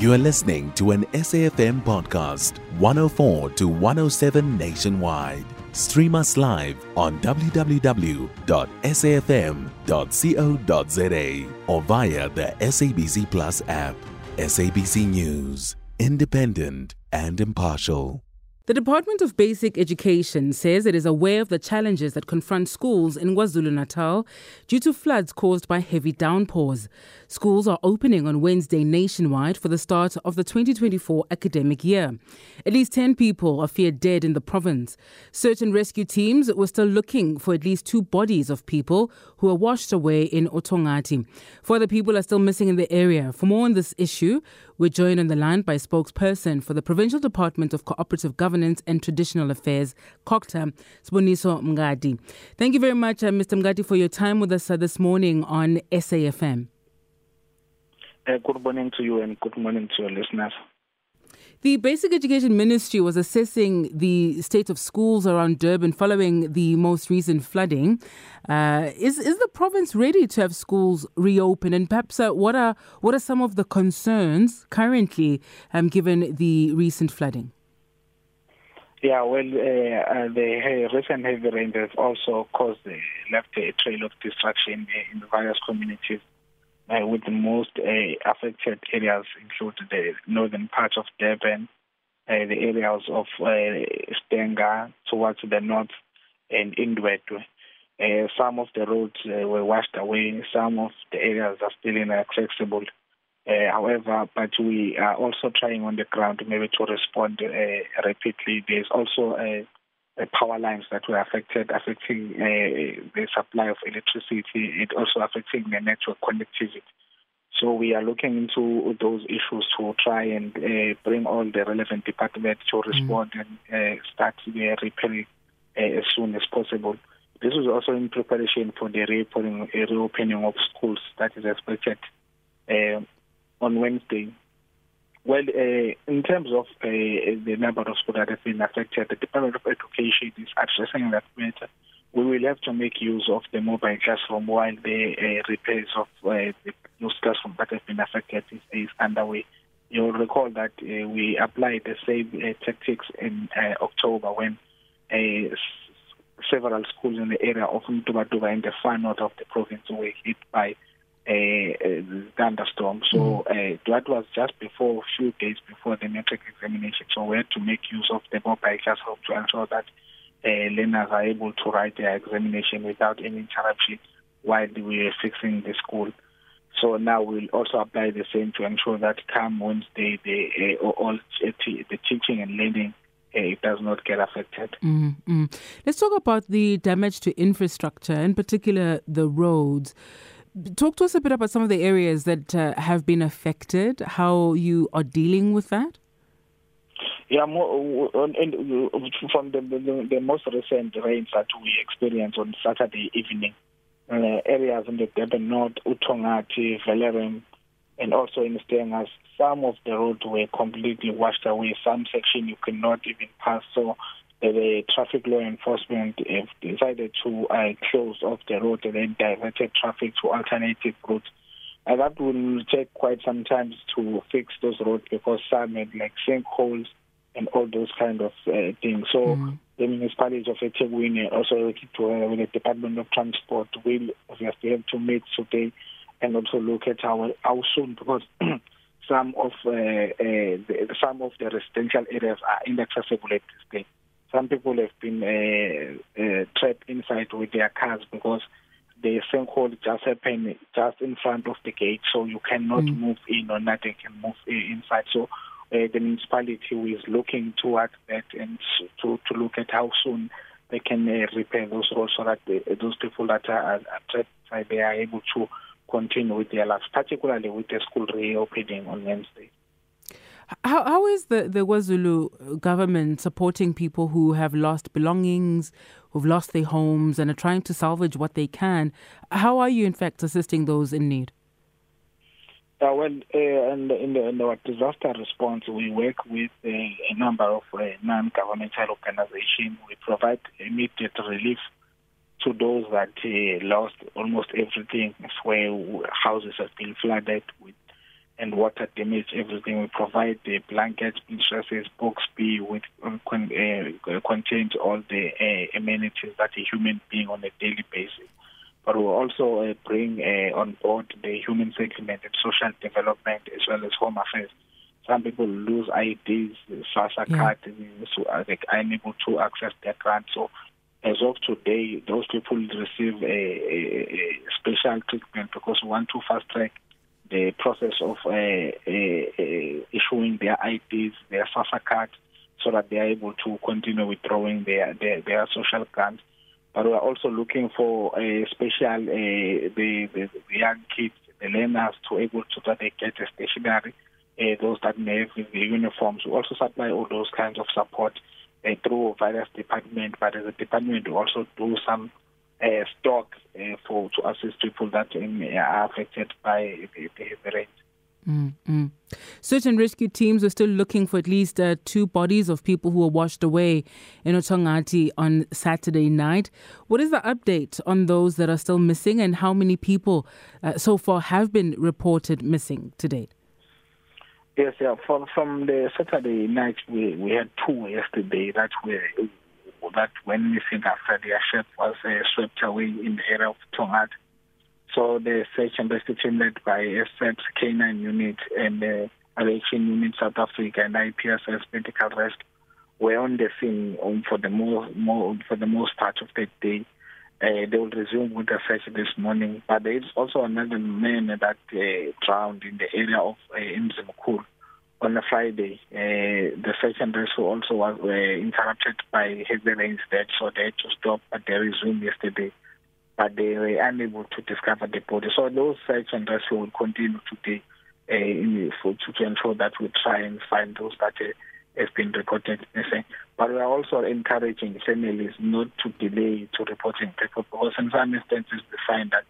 You are listening to an SAFM podcast, 104 to 107 nationwide. Stream us live on www.safm.co.za or via the SABC Plus app. SABC News, independent and impartial. The Department of Basic Education says it is aware of the challenges that confront schools in KwaZulu Natal due to floods caused by heavy downpours. Schools are opening on Wednesday nationwide for the start of the 2024 academic year. At least 10 people are feared dead in the province. Search and rescue teams were still looking for at least two bodies of people who were washed away in oThongathi. Four other people are still missing in the area. For more on this issue, we're joined on the line by spokesperson for the Provincial Department of Cooperative Governance and Traditional Affairs, COGTA, Sboniso Mngadi. Thank you very much, uh, Mr. Mngadi, for your time with us uh, this morning on SAFM. Uh, good morning to you and good morning to your listeners. The Basic Education Ministry was assessing the state of schools around Durban following the most recent flooding. Uh, is is the province ready to have schools reopen? And perhaps uh, what are what are some of the concerns currently, um, given the recent flooding? Yeah, well, uh, uh the recent heavy rain has also caused uh, left a trail of destruction in various communities uh, with the most uh, affected areas include the northern part of Durban, uh, the areas of uh, Stenga towards the north, and Indwedwe. Uh, some of the roads uh, were washed away. Some of the areas are still inaccessible. Uh, however, but we are also trying on the ground maybe to respond uh, rapidly. There's also a power lines that were affected, affecting uh, the supply of electricity. It also affecting the network connectivity. So we are looking into those issues to try and uh, bring all the relevant departments to respond mm. and uh, start the repairing uh, as soon as possible. This is also in preparation for the reopening, reopening of schools that is expected uh, on Wednesday. Well, uh, in terms of uh, the number of schools that have been affected, the Department of Education is addressing that matter. We will have to make use of the mobile classroom while the uh, repairs of the new classroom that have been affected is, is underway. You'll recall that we applied the same tactics in October when several schools in the area of Mtuba in the far north of the province were hit by thunderstorm. So mm. uh, that was just before, a few days before the matric examination. So we had to make use of the mobile classroom to ensure that uh, learners are able to write their examination without any interruption while we were fixing the school. So now we'll also apply the same to ensure that come Wednesday, the uh, all the teaching and learning uh, it does not get affected. Mm-hmm. Let's talk about the damage to infrastructure, in particular the roads. Talk to us a bit about some of the areas that uh, have been affected, how you are dealing with that. Yeah, more, from the, the, the most recent rains that we experienced on Saturday evening, uh, areas in the Durban North, oThongathi, Verulam, and also in Stengas, some of the roads were completely washed away. Some section you cannot even pass. So the traffic law enforcement have decided to uh, close off the road and then diverted traffic to alternative routes. And that will take quite some time to fix those roads because some had like sinkholes and all those kind of uh, things. So mm. the municipality of eThekwini also working together with the Department of Transport will obviously have to meet today and also look at how, how soon because some of uh, uh, the, some of the residential areas are inaccessible at this stage some people have been uh, uh, trapped inside with their cars because the sinkhole just happened just in front of the gate, so you cannot mm. move in or nothing can move inside. So uh, the municipality is looking towards that and to to look at how soon they can uh, repair those roads so that the, those people that are, are trapped inside they are able to continue with their lives, particularly with the school reopening on Wednesday. How, how is the, the KwaZulu government supporting people who have lost belongings, who've lost their homes, and are trying to salvage what they can? How are you, in fact, assisting those in need? Uh, well, uh, in, in, the, in, our disaster response, we work with uh, a number of uh, non-governmental organizations. We provide immediate relief to those that uh, lost almost everything, where houses have been flooded with and water damage everything. We provide the blankets, mattresses, box B, which uh, con- uh, contains all the uh, amenities that a human being on a daily basis. But we also uh, bring uh, on board the human settlement and social development as well as home affairs. Some people lose IDs, SASSA yeah. card, so are they unable to access their grant. So as of today, those people receive a, a, a special treatment because we want to fast track the process of uh, uh, uh, issuing their IDs, their SASSA cards, so that they are able to continue withdrawing their, their, their social grants. But we are also looking for a special uh, the, the, the young kids, the learners, to able to that they get a stationery, uh, those that may have the uniforms. We also supply all those kinds of support uh, through various departments, but a department also do some uh, stock uh, for to assist people that um, are affected by the, the rain. Mm-hmm. Search and rescue teams are still looking for at least uh, two bodies of people who were washed away in oThongathi on Saturday night. What is the update on those that are still missing, and how many people uh, so far have been reported missing to date? Yes, yeah. From from the Saturday night, we we had two yesterday that were that when missing after their ship was uh, swept away in the area of Tongaat. So the search and rescue team led by SAPS K9 unit and the uh, Aviation Unit South Africa and IPSS Medical Rescue were on the scene um, for the more, more for the most part of the day. Uh, they will resume with the search this morning. But there is also another man that uh, drowned in the area of uh, Mzimkul on a Friday. Uh, the search and rescue also was uh, interrupted by heavy rains there, so they had to stop, but they resumed yesterday. But they were unable to discover the body. So those search and rescue will continue today uh, for, to, to ensure that we try and find those that uh, have been reported missing. But we are also encouraging families not to delay to reporting people because in some instances we find that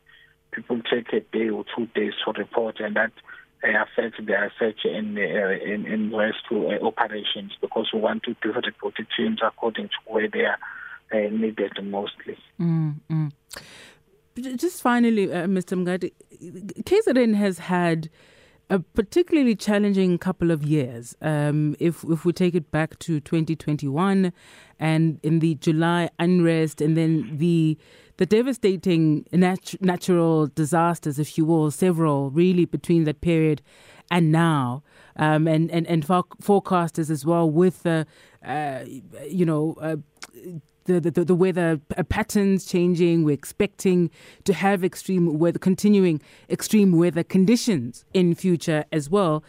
people take a day or two days to report and that affect their search and uh, in, in rescue uh, operations because we want to do the teams according to where they are uh, needed mostly. Mm-hmm. Just finally, uh, Mr. Mngadi, KZN has had a particularly challenging couple of years. Um, if if we take it back to 2021, and in the July unrest, and then the the devastating nat- natural disasters, if you will, several really between that period and now, um, and and and forecasters as well with uh, uh, you know. Uh, the, the, the weather patterns changing. We're expecting to have extreme weather, continuing extreme weather conditions in future as well.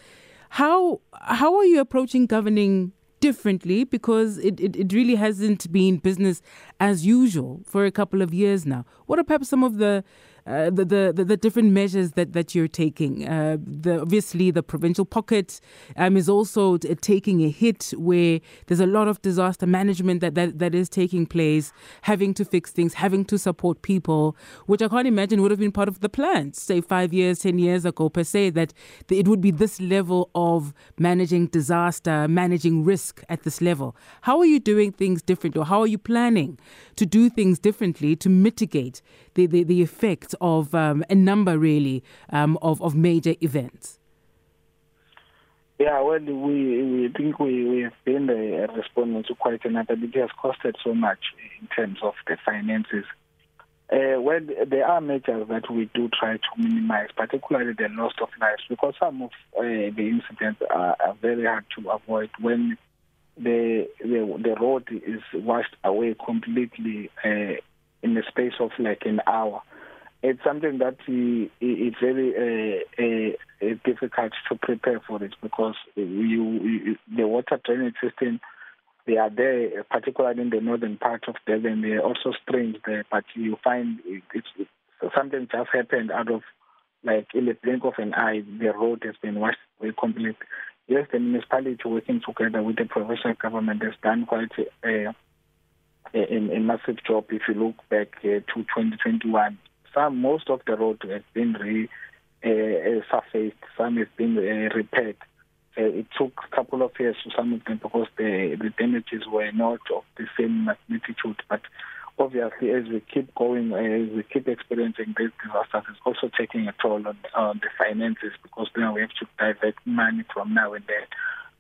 How how are you approaching governing differently because it, it, it really hasn't been business as usual for a couple of years now. What are perhaps some of the uh, the, the, the different measures that that you're taking. Uh, the, obviously, the provincial pocket um, is also t- taking a hit where there's a lot of disaster management that, that that is taking place, having to fix things, having to support people, which I can't imagine would have been part of the plans, say five years, ten years ago, per se. That it would be this level of managing disaster, managing risk at this level. How are you doing things different, or how are you planning to do things differently to mitigate the the, the effects of um, a number, really, um, of, of major events? Yeah, well, we we think we we have been uh, responding to quite a number. It has costed so much in terms of the finances. Uh, well, there are measures that we do try to minimize, particularly the loss of lives, because some of uh, the incidents are, are very hard to avoid when the the, the road is washed away completely uh, in the space of like an hour it's something that it's very uh, uh, difficult to prepare for it because you, you, the water drainage system they are there, particularly in the northern part of Durban. They are also strange there, but you find it, it's, something just happened out of like in the blink of an eye. The road has been washed away completely. Yes, the municipality working together with the provincial government has done quite a, a, a, a massive job. If you look back uh, to 2021 some most of the road has been re uh, uh, some has been uh, repaired. It took a couple of years for some of them because the, the damages were not of the same magnitude, but obviously, as we keep going, as we keep experiencing these disasters, it's also taking a toll on, on the finances because now we have to divert money from now and then.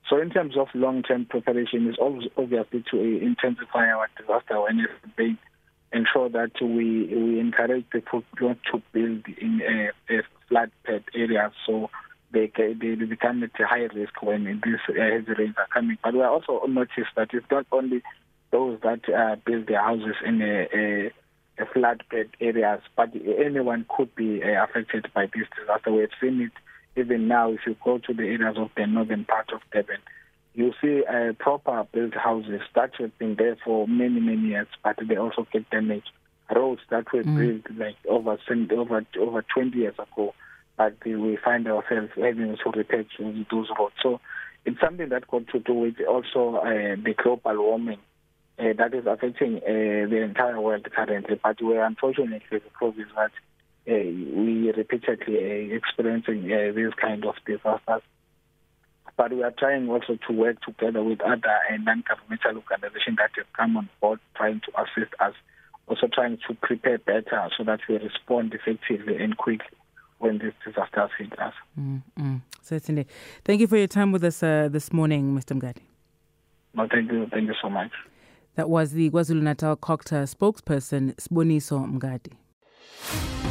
So, in terms of long-term preparation, is obviously to intensify our disaster awareness campaign, ensure that we we encourage people not to build in a flood pet areas, so they they become at a high risk when these uh, heavy rains are coming. But we also noticed that it's not only those that uh, build their houses in a, a, a floodbed areas, but anyone could be uh, affected by this disaster. We've seen it even now. If you go to the areas of the northern part of Durban, you see uh, proper built houses that have been there for many many years, but they also get damaged. Roads that were mm. built like over over over 20 years ago, but we find ourselves having to repair those roads. So it's something that got to do with also uh, the global warming uh, that is affecting uh, the entire world currently. But we're unfortunately the province that uh, we repeatedly uh, experiencing uh, these kind of disasters. But we are trying also to work together with other uh, non-governmental organizations that have come on board, trying to assist us, also trying to prepare better so that we respond effectively and quickly when these disasters hit us. Mm-hmm. Certainly. Thank you for your time with us uh, this morning, Mr. Mngadi. No, thank you. Thank you so much. That was the KwaZulu Natal COGTA spokesperson, Sboniso Mngadi.